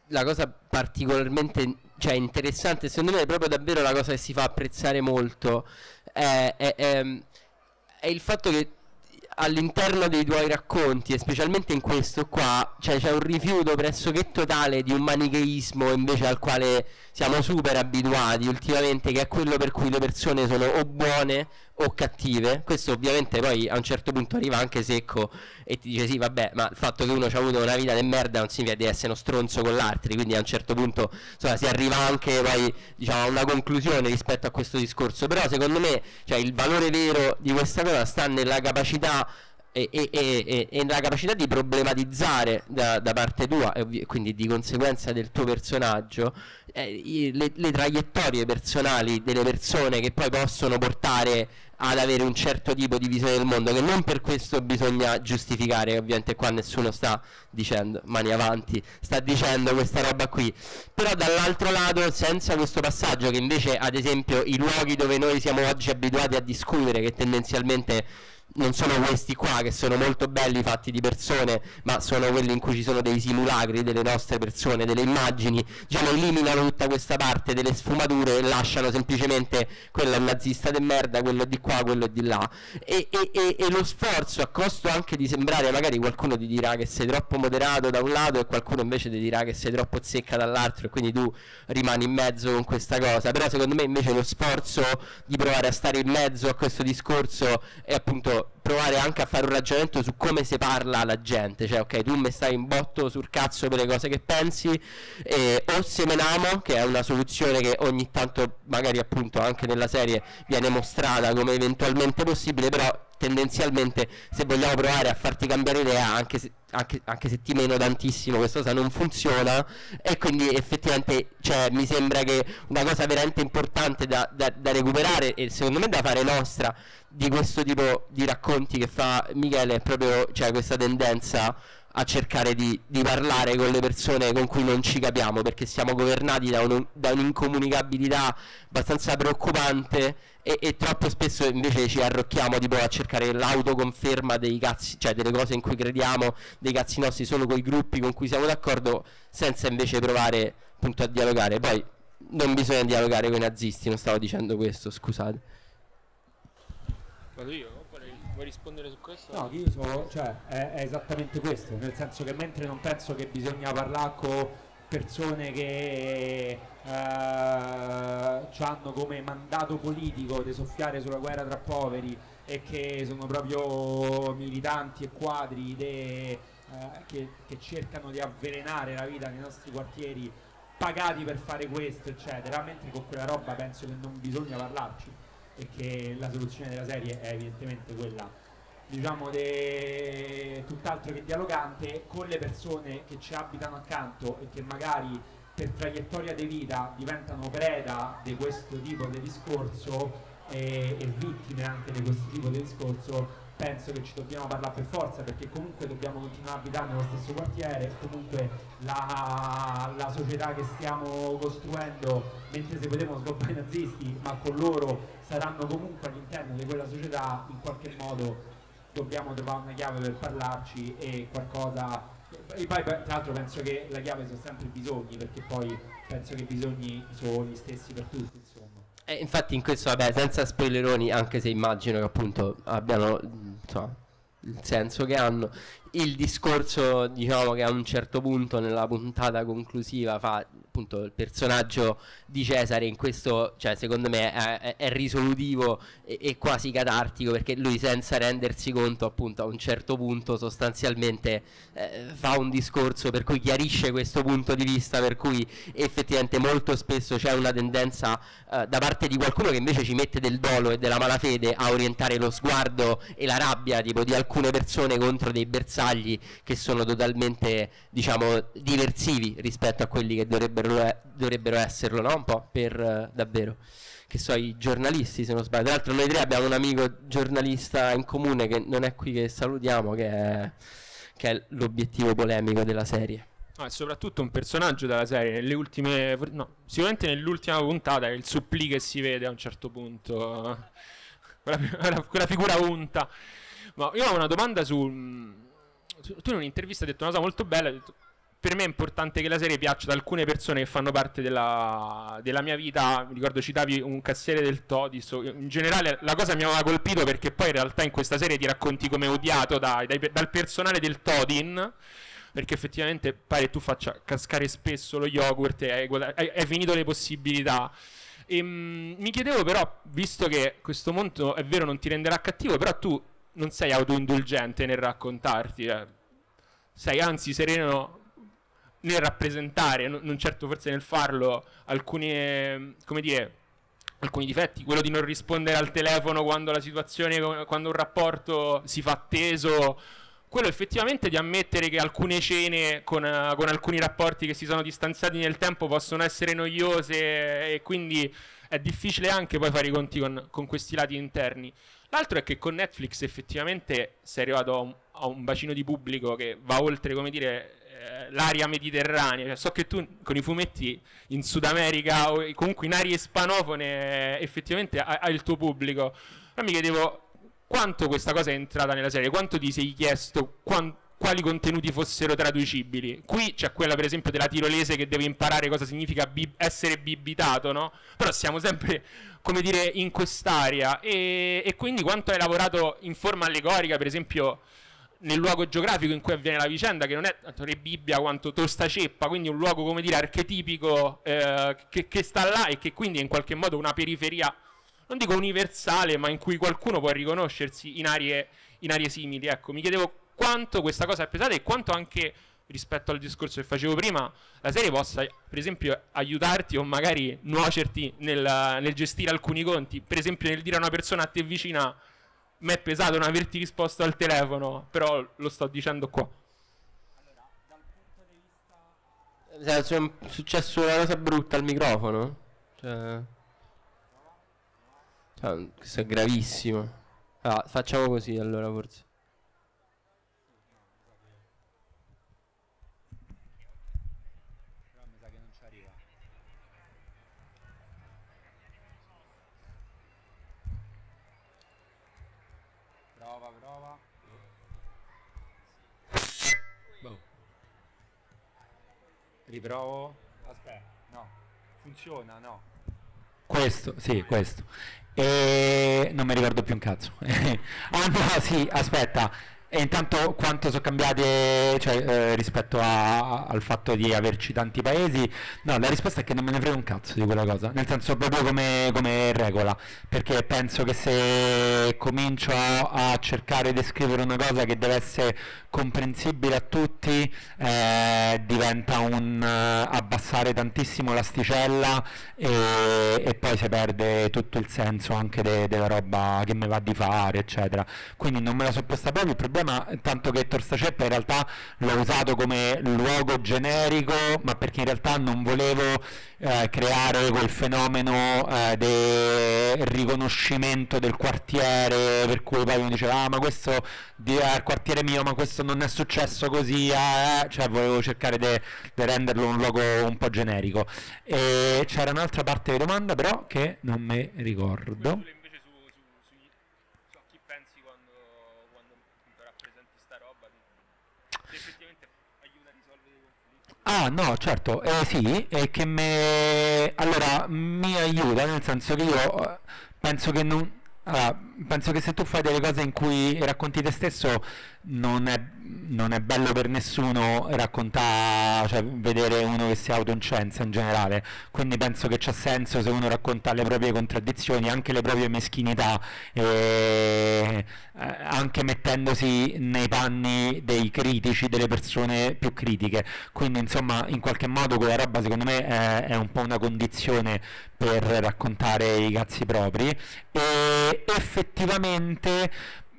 la cosa particolarmente cioè, interessante, secondo me è proprio davvero la cosa che si fa apprezzare molto, è, è- è- è il fatto che all'interno dei tuoi racconti, e specialmente in questo qua, cioè, c'è un rifiuto pressoché totale di un manicheismo invece al quale siamo super abituati ultimamente, che è quello per cui le persone sono o buone o cattive. Questo ovviamente poi a un certo punto arriva anche secco e ti dice sì vabbè ma il fatto che uno ha avuto una vita di merda non significa di essere uno stronzo con l'altri quindi a un certo punto insomma, si arriva anche poi diciamo a una conclusione rispetto a questo discorso però secondo me cioè, il valore vero di questa cosa sta nella capacità e, e- e- e- nella capacità di problematizzare da, da parte tua e quindi di conseguenza del tuo personaggio eh, le, le traiettorie personali delle persone che poi possono portare ad avere un certo tipo di visione del mondo che non per questo bisogna giustificare ovviamente qua nessuno sta dicendo mani avanti sta dicendo questa roba qui. Però dall'altro lato senza questo passaggio che invece ad esempio i luoghi dove noi siamo oggi abituati a discutere che tendenzialmente non sono questi qua che sono molto belli fatti di persone, ma sono quelli in cui ci sono dei simulacri delle nostre persone, delle immagini, diciamo eliminano tutta questa parte delle sfumature e lasciano semplicemente quello nazista di merda, quello di qua, quello di là. E, e, e, e, lo sforzo a costo anche di sembrare, magari qualcuno ti dirà che sei troppo moderato da un lato e qualcuno invece ti dirà che sei troppo zecca dall'altro e quindi tu rimani in mezzo con questa cosa, però secondo me invece lo sforzo di provare a stare in mezzo a questo discorso è appunto up provare anche a fare un ragionamento su come si parla alla gente, cioè ok tu mi stai in botto sul cazzo per le cose che pensi eh, o semenamo che è una soluzione che ogni tanto magari appunto anche nella serie viene mostrata come eventualmente possibile però tendenzialmente se vogliamo provare a farti cambiare idea anche se, anche, anche se ti meno tantissimo questa cosa non funziona e quindi effettivamente cioè, mi sembra che una cosa veramente importante da, da, da recuperare e secondo me da fare nostra di questo tipo di racconti che fa Michele è proprio cioè, questa tendenza a cercare di, di, parlare con le persone con cui non ci capiamo perché siamo governati da, un, da un'incomunicabilità abbastanza preoccupante e, e, troppo spesso invece ci arrocchiamo tipo a cercare l'autoconferma dei cazzi, cioè delle cose in cui crediamo, dei cazzi nostri solo con i gruppi con cui siamo d'accordo senza invece provare appunto a dialogare. Poi non bisogna dialogare con i nazisti, non stavo dicendo questo, scusate. Vado io? Vuoi rispondere su questo? No, io so, cioè, è, è, esattamente questo, nel senso che mentre non penso che bisogna parlare con persone che eh, hanno come mandato politico di soffiare sulla guerra tra poveri e che sono proprio militanti e quadri de, eh, che, che cercano di avvelenare la vita nei nostri quartieri pagati per fare questo eccetera mentre con quella roba penso che non bisogna parlarci e che la soluzione della serie è evidentemente quella diciamo de... tutt'altro che dialogante con le persone che ci abitano accanto e che magari per traiettoria di vita diventano preda di questo tipo di discorso e, e vittime anche di questo tipo di discorso penso che ci dobbiamo parlare per forza perché comunque dobbiamo continuare a abitare nello stesso quartiere comunque la, la società che stiamo costruendo mentre se vedremo sgobbare i nazisti ma con loro saranno comunque all'interno di quella società, in qualche modo dobbiamo trovare una chiave per parlarci e qualcosa e poi tra l'altro penso che la chiave sono sempre i bisogni perché poi penso che i bisogni sono gli stessi per tutti insomma. Eh, infatti in questo vabbè senza spoileroni anche se immagino che appunto abbiano insomma, il senso che hanno il discorso diciamo che a un certo punto nella puntata conclusiva fa appunto il personaggio di Cesare in questo, cioè secondo me è, è risolutivo e, e, quasi catartico perché lui senza rendersi conto appunto a un certo punto sostanzialmente eh, fa un discorso per cui chiarisce questo punto di vista per cui effettivamente molto spesso c'è una tendenza eh, da parte di qualcuno che invece ci mette del dolo e della malafede a orientare lo sguardo e la rabbia tipo di alcune persone contro dei bersagli che sono totalmente diciamo diversivi rispetto a quelli che dovrebbero, dovrebbero esserlo no? Un po' per uh, davvero che so i giornalisti se non sbaglio tra l'altro noi tre abbiamo un amico giornalista in comune che non è qui che salutiamo che è, che è l'obiettivo polemico della serie è soprattutto un personaggio della serie. Nelle ultime, no, sicuramente nell'ultima puntata è il supplì che si vede a un certo punto. Quella, quella figura unta. Ma io ho una domanda su. Tu in un'intervista hai detto una cosa molto bella. Hai detto, per me è importante che la serie piaccia ad alcune persone che fanno parte della, della mia vita. Mi ricordo citavi un cassiere del Todis. In generale la cosa mi aveva colpito perché poi in realtà in questa serie ti racconti come odiato dai, dai, dal personale del Todin. Perché effettivamente pare tu faccia cascare spesso lo yogurt e hai, hai, hai finito le possibilità. E, um, mi chiedevo però, visto che questo mondo è vero non ti renderà cattivo, però tu non sei autoindulgente nel raccontarti, eh. sei anzi sereno nel rappresentare, non certo forse nel farlo, alcuni, come dire, alcuni difetti, quello di non rispondere al telefono quando la situazione, quando un rapporto si fa teso, quello effettivamente di ammettere che alcune cene con, con, alcuni rapporti che si sono distanziati nel tempo possono essere noiose e quindi è difficile anche poi fare i conti con, con questi lati interni. L'altro è che con Netflix effettivamente sei arrivato a un, a un bacino di pubblico che va oltre, come dire, eh, l'area mediterranea. Cioè, so che tu con i fumetti in Sud America o comunque in aree ispanofone effettivamente hai, il tuo pubblico. Però mi chiedevo quanto questa cosa è entrata nella serie, quanto ti sei chiesto quan- quali contenuti fossero traducibili. Qui c'è quella, per esempio, della tirolese che deve imparare cosa significa bi- essere bibitato, no? Però siamo sempre, come dire, in quest'area. E, e quindi quanto hai lavorato in forma allegorica, per esempio, nel luogo geografico in cui avviene la vicenda, che non è tanto Re Bibbia quanto Tosta Ceppa, quindi un luogo, come dire, archetipico eh, che, che sta là e che quindi è in qualche modo una periferia non dico universale, ma in cui qualcuno può riconoscersi in aree, in aree simili. Ecco, mi chiedevo quanto questa cosa è pesata e quanto anche rispetto al discorso che facevo prima, la serie possa, per esempio, aiutarti o magari nuocerti nel, nel gestire alcuni conti. Per esempio, nel dire a una persona a te vicina, mi è pesato non averti risposto al telefono, però lo sto dicendo qua. Cioè, È successo una cosa brutta al microfono? Cioè... Cioè, questo è gravissimo. Ah, facciamo così allora forse. Prova, prova. Boh. Riprovo. Aspetta, no. Funziona, no. Questo, sì, questo. E non mi ricordo più un cazzo. ah no, sì, aspetta. E intanto quanto sono cambiate cioè, eh, rispetto a- al fatto di averci tanti paesi? No, la risposta è che non me ne frega un cazzo di quella cosa, nel senso proprio come, come regola, perché penso che se comincio a, cercare di scrivere una cosa che deve essere comprensibile a tutti, eh, diventa un eh, abbassare tantissimo l'asticella e, e poi si perde tutto il senso anche de- della roba che mi va di fare, eccetera. Quindi non me la so posta proprio, il problema tanto che Torstaceppa in realtà l'ho usato come luogo generico, ma perché in realtà non volevo eh, creare quel fenomeno eh, del riconoscimento del quartiere, per cui poi uno diceva ah ma questo è il quartiere mio, ma questo non è successo così, eh, cioè volevo cercare di renderlo un luogo un po' generico. E c'era un'altra parte di domanda però che non mi ricordo. invece su, su, su, su a chi pensi quando, quando appunto rappresenti sta roba, se effettivamente aiuta a risolvere i conflitti. Ah no, certo, eh, sì, è che me... allora mi aiuta, nel senso che io eh, penso che non... allora, penso che se tu fai delle cose in cui racconti te stesso non è, non è bello per nessuno raccontare, cioè vedere uno che si autoincensa in generale, quindi penso che c'ha senso se uno racconta le proprie contraddizioni, anche le proprie meschinità, eh, anche mettendosi nei panni dei critici, delle persone più critiche, quindi insomma in qualche modo quella roba secondo me è, è un po' una condizione per raccontare i cazzi propri. E effettivamente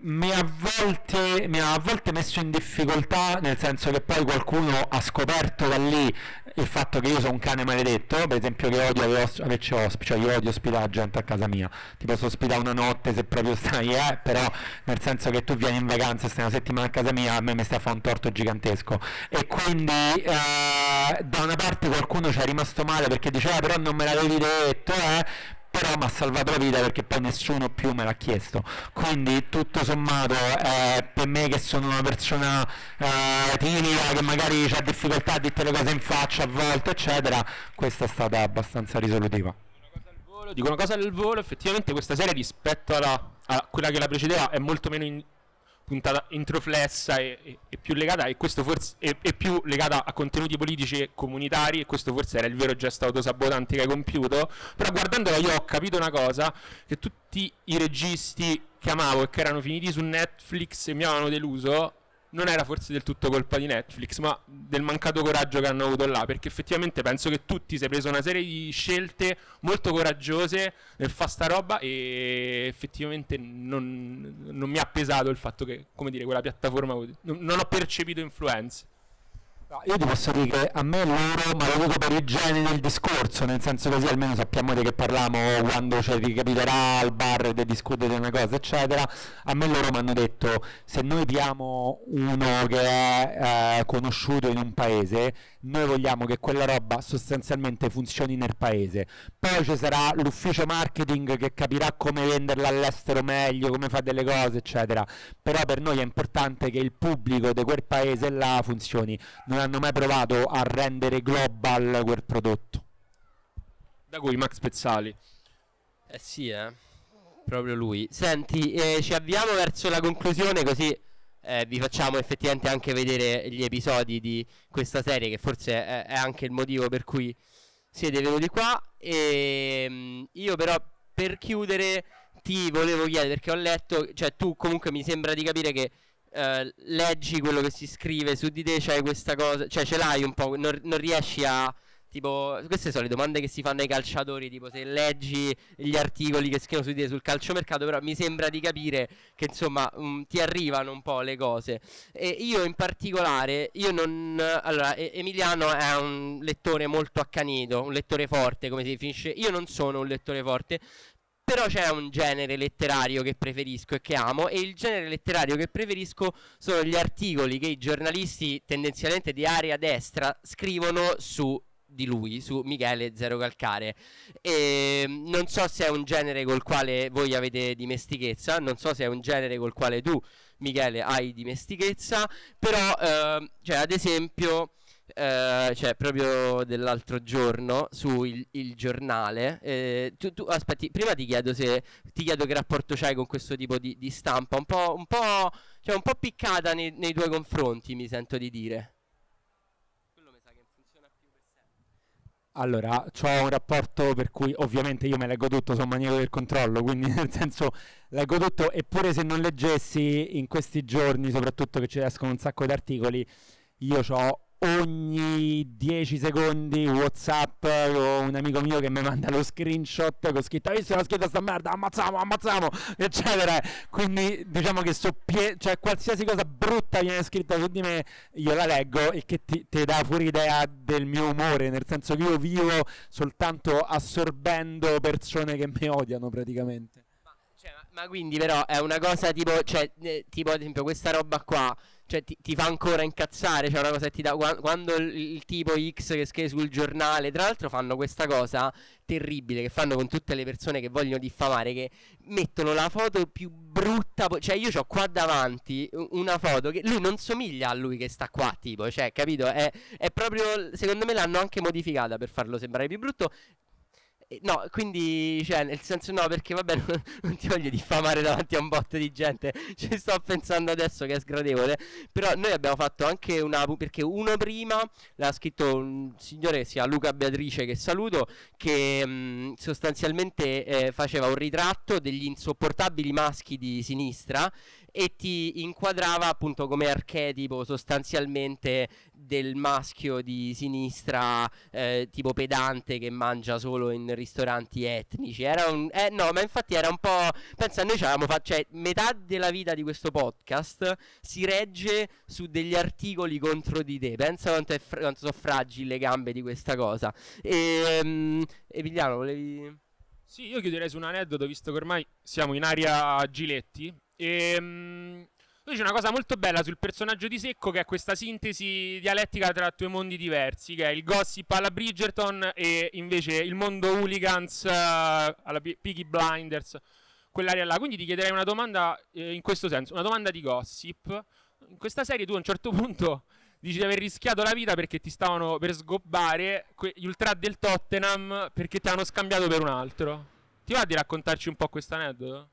mi ha, ha a volte messo in difficoltà nel senso che poi qualcuno ha scoperto da lì il fatto che io sono un cane maledetto per esempio che odio averci ospiti cioè io odio ospitare gente a casa mia. Ti posso ospitare una notte se proprio stai eh però nel senso che tu vieni in vacanza e stai una settimana a casa mia a me mi stai a fare un torto gigantesco. E quindi eh, da una parte qualcuno ci è rimasto male perché diceva però non me l'avevi detto eh però mi ha salvato la vita perché poi nessuno più me l'ha chiesto. Quindi tutto sommato eh, per me che sono una persona eh, timida che magari ha difficoltà a dire le cose in faccia a volte eccetera questa è stata abbastanza risolutiva. Dico una cosa del volo, effettivamente questa serie rispetto alla, a quella che la precedeva è molto meno in- puntata introflessa e, e- e più legata e questo forse è, è più legata a contenuti politici e comunitari e questo forse era il vero gesto autosabotante che hai compiuto. Però guardandola io ho capito una cosa che tutti i registi che amavo e che erano finiti su Netflix e mi avevano deluso non era forse del tutto colpa di Netflix, ma del mancato coraggio che hanno avuto là, perché effettivamente penso che tu ti sei preso una serie di scelte molto coraggiose nel fare sta roba e effettivamente non, non mi ha pesato il fatto che, come dire, quella piattaforma non, non ho percepito influenze. Io ti posso dire che a me loro, ma lo dico per i geni del discorso, nel senso così almeno sappiamo di che parliamo quando ci ricapiterà al bar di discutere una cosa, eccetera. A me loro mi hanno detto se noi diamo uno che è eh, conosciuto in un paese, noi vogliamo che quella roba sostanzialmente funzioni nel paese. Poi ci sarà l'ufficio marketing che capirà come venderla all'estero meglio, come fa delle cose, eccetera. Però per noi è importante che il pubblico di quel paese là funzioni. Non hanno mai provato a rendere global quel prodotto. Da cui Max Pezzali. Eh sì, eh. Proprio lui. Senti, eh, ci avviamo verso la conclusione così eh, vi facciamo effettivamente anche vedere gli episodi di questa serie che forse è, è anche il motivo per cui siete venuti qua. E mm, io però per chiudere ti volevo chiedere perché ho letto, cioè tu comunque mi sembra di capire che eh, leggi quello che si scrive su di te, c'hai questa cosa, cioè ce l'hai un po', non, non riesci a Tipo, queste sono le domande che si fanno ai calciatori, tipo se leggi gli articoli che scrivono su di te sul calciomercato, però mi sembra di capire che insomma um, ti arrivano un po' le cose. E io in particolare, io non... Allora, Emiliano è un lettore molto accanito, un lettore forte, come si definisce. Io non sono un lettore forte, però c'è un genere letterario che preferisco e che amo e il genere letterario che preferisco sono gli articoli che i giornalisti tendenzialmente di area destra scrivono su di lui su Michele Zero Calcare. E non so se è un genere col quale voi avete dimestichezza non so se è un genere col quale tu Michele hai dimestichezza però eh, cioè ad esempio eh, cioè proprio dell'altro giorno su il, il giornale eh, tu, tu, aspetti prima ti chiedo se ti chiedo che rapporto c'hai con questo tipo di, di stampa un po', un po', cioè un po piccata nei, nei tuoi confronti mi sento di dire Allora, ho un rapporto per cui ovviamente io me leggo tutto, sono maniaco del controllo, quindi nel senso leggo tutto, eppure se non leggessi in questi giorni, soprattutto che ci escono un sacco di articoli, io ho ogni 10 secondi Whatsapp con un amico mio che mi manda lo screenshot con scritto visto la scritta sta merda? Ammazziamo ammazziamo eccetera. Quindi diciamo che so pie- cioè qualsiasi cosa brutta viene scritta su di me io la leggo e che ti, ti dà fuori idea del mio umore nel senso che io vivo soltanto assorbendo persone che mi odiano praticamente. Cioè, ma, ma quindi però è una cosa tipo cioè eh, tipo ad esempio questa roba qua cioè ti, ti, fa ancora incazzare. Cioè una cosa che ti dà. Quando il, tipo X che scrive sul giornale, tra l'altro, fanno questa cosa terribile che fanno con tutte le persone che vogliono diffamare. Che mettono la foto più brutta. Cioè, io ho qua davanti una foto che lui non somiglia a lui che sta qua. Tipo, cioè, capito? È, è proprio. Secondo me l'hanno anche modificata per farlo sembrare più brutto. No, quindi, cioè, nel senso no, perché vabbè, non, non, ti voglio diffamare davanti a un botto di gente, ci sto pensando adesso che è sgradevole, però noi abbiamo fatto anche una, perché uno prima l'ha scritto un signore che si chiama Luca Beatrice, che saluto, che mh, sostanzialmente eh, faceva un ritratto degli insopportabili maschi di sinistra e ti inquadrava appunto come archetipo sostanzialmente del maschio di sinistra eh, tipo pedante che mangia solo in ristoranti etnici. Era un eh, no, ma infatti era un po' pensa noi ci avevamo fatto cioè metà della vita di questo podcast si regge su degli articoli contro di te. Pensa quanto, fra- quanto sono fragili le gambe di questa cosa. E um, Emiliano, volevi sì, io chiuderei su un aneddoto, visto che ormai siamo in area Giletti. E, um, c'è una cosa molto bella sul personaggio di Secco, che è questa sintesi dialettica tra due mondi diversi, che è il gossip alla Bridgerton e invece il mondo hooligans uh, alla Peaky Blinders, quell'area là. Quindi ti chiederei una domanda eh, in questo senso, una domanda di gossip. In questa serie tu a un certo punto dici di aver rischiato la vita perché ti stavano per sgobbare que- gli ultra del Tottenham perché ti hanno scambiato per un altro. Ti va di raccontarci un po' questo aneddoto?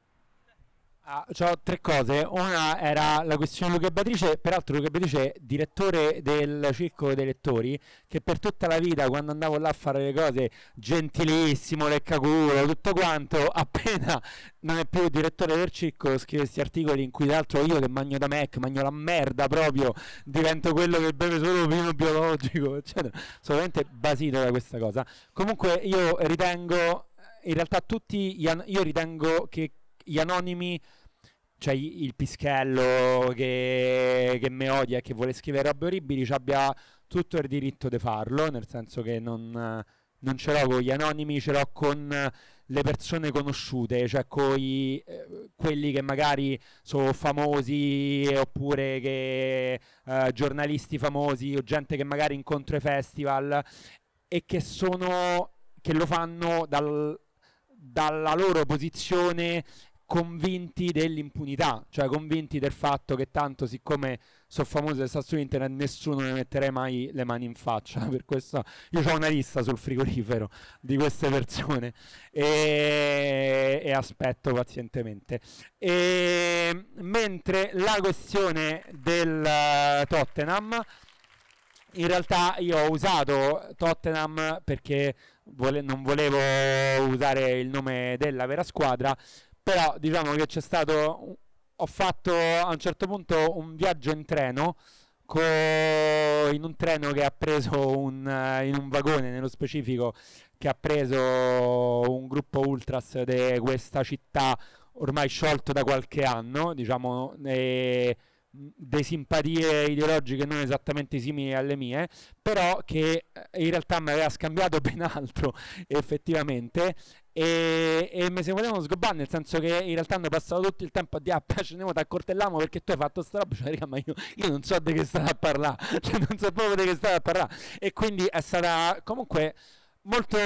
Ah, ho tre cose. Una era la questione Luca Beatrice, peraltro Luca Beatrice direttore del circolo dei lettori, che per tutta la vita quando andavo là a fare le cose gentilissimo, leccaculo, tutto quanto, appena non è più direttore del circolo, scrive questi articoli in cui tra l'altro io che magno da Mac, magno la merda proprio, divento quello che beve solo vino biologico, eccetera. Sono veramente basito da questa cosa. Comunque io ritengo, in realtà tutti, io ritengo che gli anonimi cioè il pischello che, che mi odia e che vuole scrivere robe orribili ci abbia tutto il diritto di farlo, nel senso che non, non ce l'ho con gli anonimi, ce l'ho con le persone conosciute, cioè coi, eh, quelli che magari sono famosi oppure che, eh, giornalisti famosi o gente che magari incontro ai festival e che sono che lo fanno dal, dalla loro posizione convinti dell'impunità, cioè convinti del fatto che tanto siccome sono famoso e sta su internet nessuno ne metterei mai le mani in faccia, per questo io ho una lista sul frigorifero di queste persone e, e aspetto pazientemente. E, mentre la questione del uh, Tottenham in realtà io ho usato Tottenham perché vole- non volevo usare il nome della vera squadra però diciamo che c'è stato ho fatto a un certo punto un viaggio in treno co- in un treno che ha preso un, in un vagone nello specifico che ha preso un gruppo ultras di questa città ormai sciolto da qualche anno diciamo e de simpatie ideologiche non esattamente simili alle mie, però che eh, in realtà mi aveva scambiato ben altro effettivamente. E, e mi si volevano sgobbare nel senso che in realtà hanno passato tutto il tempo a dire ah ce ne ti accortelliamo perché tu hai fatto sta roba. Cioè ma io, io non so di che state a parlare. Cioè non so proprio di che state a parlare. E quindi è stata comunque molto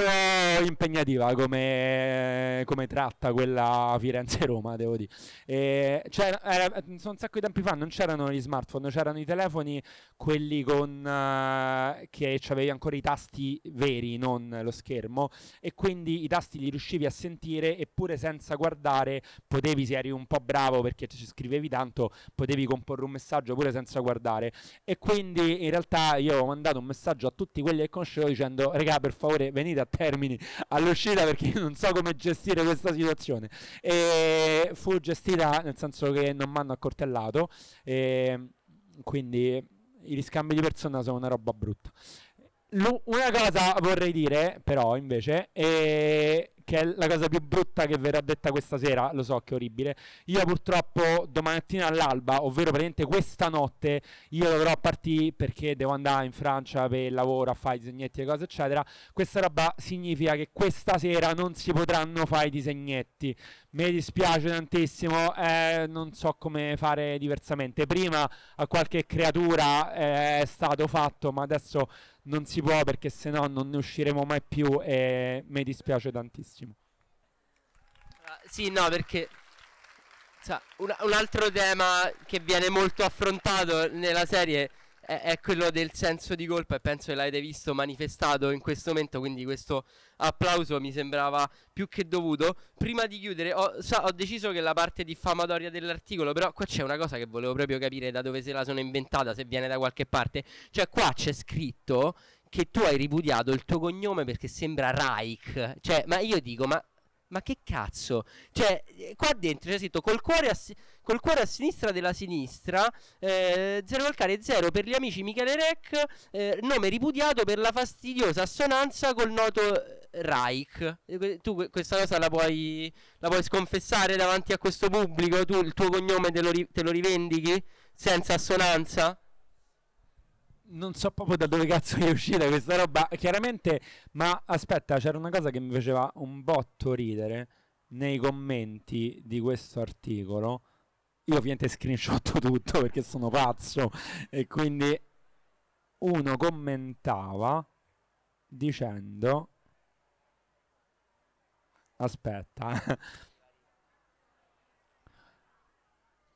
impegnativa come, come, tratta quella Firenze-Roma, devo dire. E cioè, era, un sacco di tempi fa, non c'erano gli smartphone, c'erano i telefoni, quelli con uh, che avevi ancora i tasti veri, non lo schermo, e quindi i tasti li riuscivi a sentire eppure senza guardare potevi, se eri un po' bravo perché ci scrivevi tanto, potevi comporre un messaggio pure senza guardare. E quindi in realtà io ho mandato un messaggio a tutti quelli che conoscevo dicendo, regà per favore venite a termini all'uscita perché io non so come gestire questa situazione. E fu gestita nel senso che non mi hanno accortellato, quindi i riscambi di persona sono una roba brutta. L- una cosa vorrei dire, però, invece, è che è la cosa più brutta che verrà detta questa sera, lo so che è orribile. Io purtroppo domattina all'alba, ovvero praticamente questa notte, io dovrò partire perché devo andare in Francia per il lavoro, a fare i disegnetti e cose eccetera. Questa roba significa che questa sera non si potranno fare i disegnetti. Mi dispiace tantissimo, eh, non so come fare diversamente. Prima a qualche creatura eh, è stato fatto, ma adesso non si può perché se no non ne usciremo mai più e mi dispiace tantissimo. Uh, sì, no, perché sa, un, un, altro tema che viene molto affrontato nella serie è, è, quello del senso di colpa e penso che l'avete visto manifestato in questo momento, quindi questo applauso mi sembrava più che dovuto. Prima di chiudere ho, sa, ho deciso che la parte diffamatoria dell'articolo, però qua c'è una cosa che volevo proprio capire da dove se la sono inventata, se viene da qualche parte. Cioè qua c'è scritto che tu hai ripudiato il tuo cognome perché sembra Reich. Cioè, ma io dico, ma ma che cazzo? Cioè, qua dentro c'è scritto col cuore a, si- col cuore a sinistra della sinistra, eh, zero calcare, zero per gli amici Michele Rec, eh, nome ripudiato per la fastidiosa assonanza col noto Reich. Eh, tu questa cosa la puoi, la puoi sconfessare davanti a questo pubblico? Tu il tuo cognome te lo, ri- te lo rivendichi senza assonanza? Non so proprio da dove cazzo è uscita questa roba. Chiaramente, ma aspetta, c'era una cosa che mi faceva un botto ridere nei commenti di questo articolo. Io ovviamente screenshot tutto perché sono pazzo e quindi uno commentava dicendo aspetta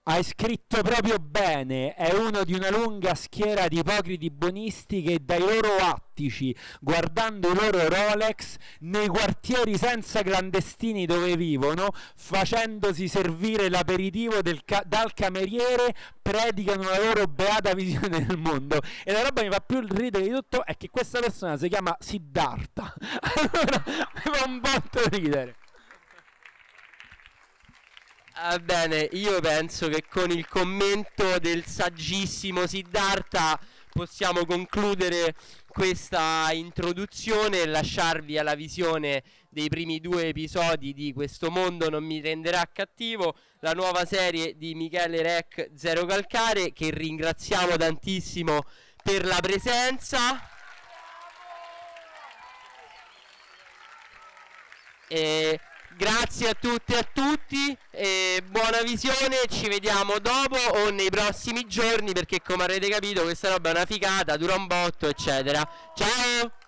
Hai scritto proprio bene, è uno di una lunga schiera di ipocriti buonisti che dai loro attici, guardando i loro Rolex, nei quartieri senza clandestini dove vivono, facendosi servire l'aperitivo ca- dal cameriere, predicano la loro beata visione del mondo. E la roba che mi fa più ridere di tutto è che questa persona si chiama Siddhartha. allora mi fa un botto ridere. Ah, bene, io penso che con il commento del saggissimo Siddhartha possiamo concludere questa introduzione e lasciarvi alla visione dei primi due episodi di Questo mondo non mi renderà cattivo, la nuova serie di Michele Rec Zero Calcare che ringraziamo tantissimo per la presenza. E Grazie a tutti e a tutti, e buona visione, ci vediamo dopo o nei prossimi giorni perché come avrete capito questa roba è una figata, dura un botto eccetera. Ciao!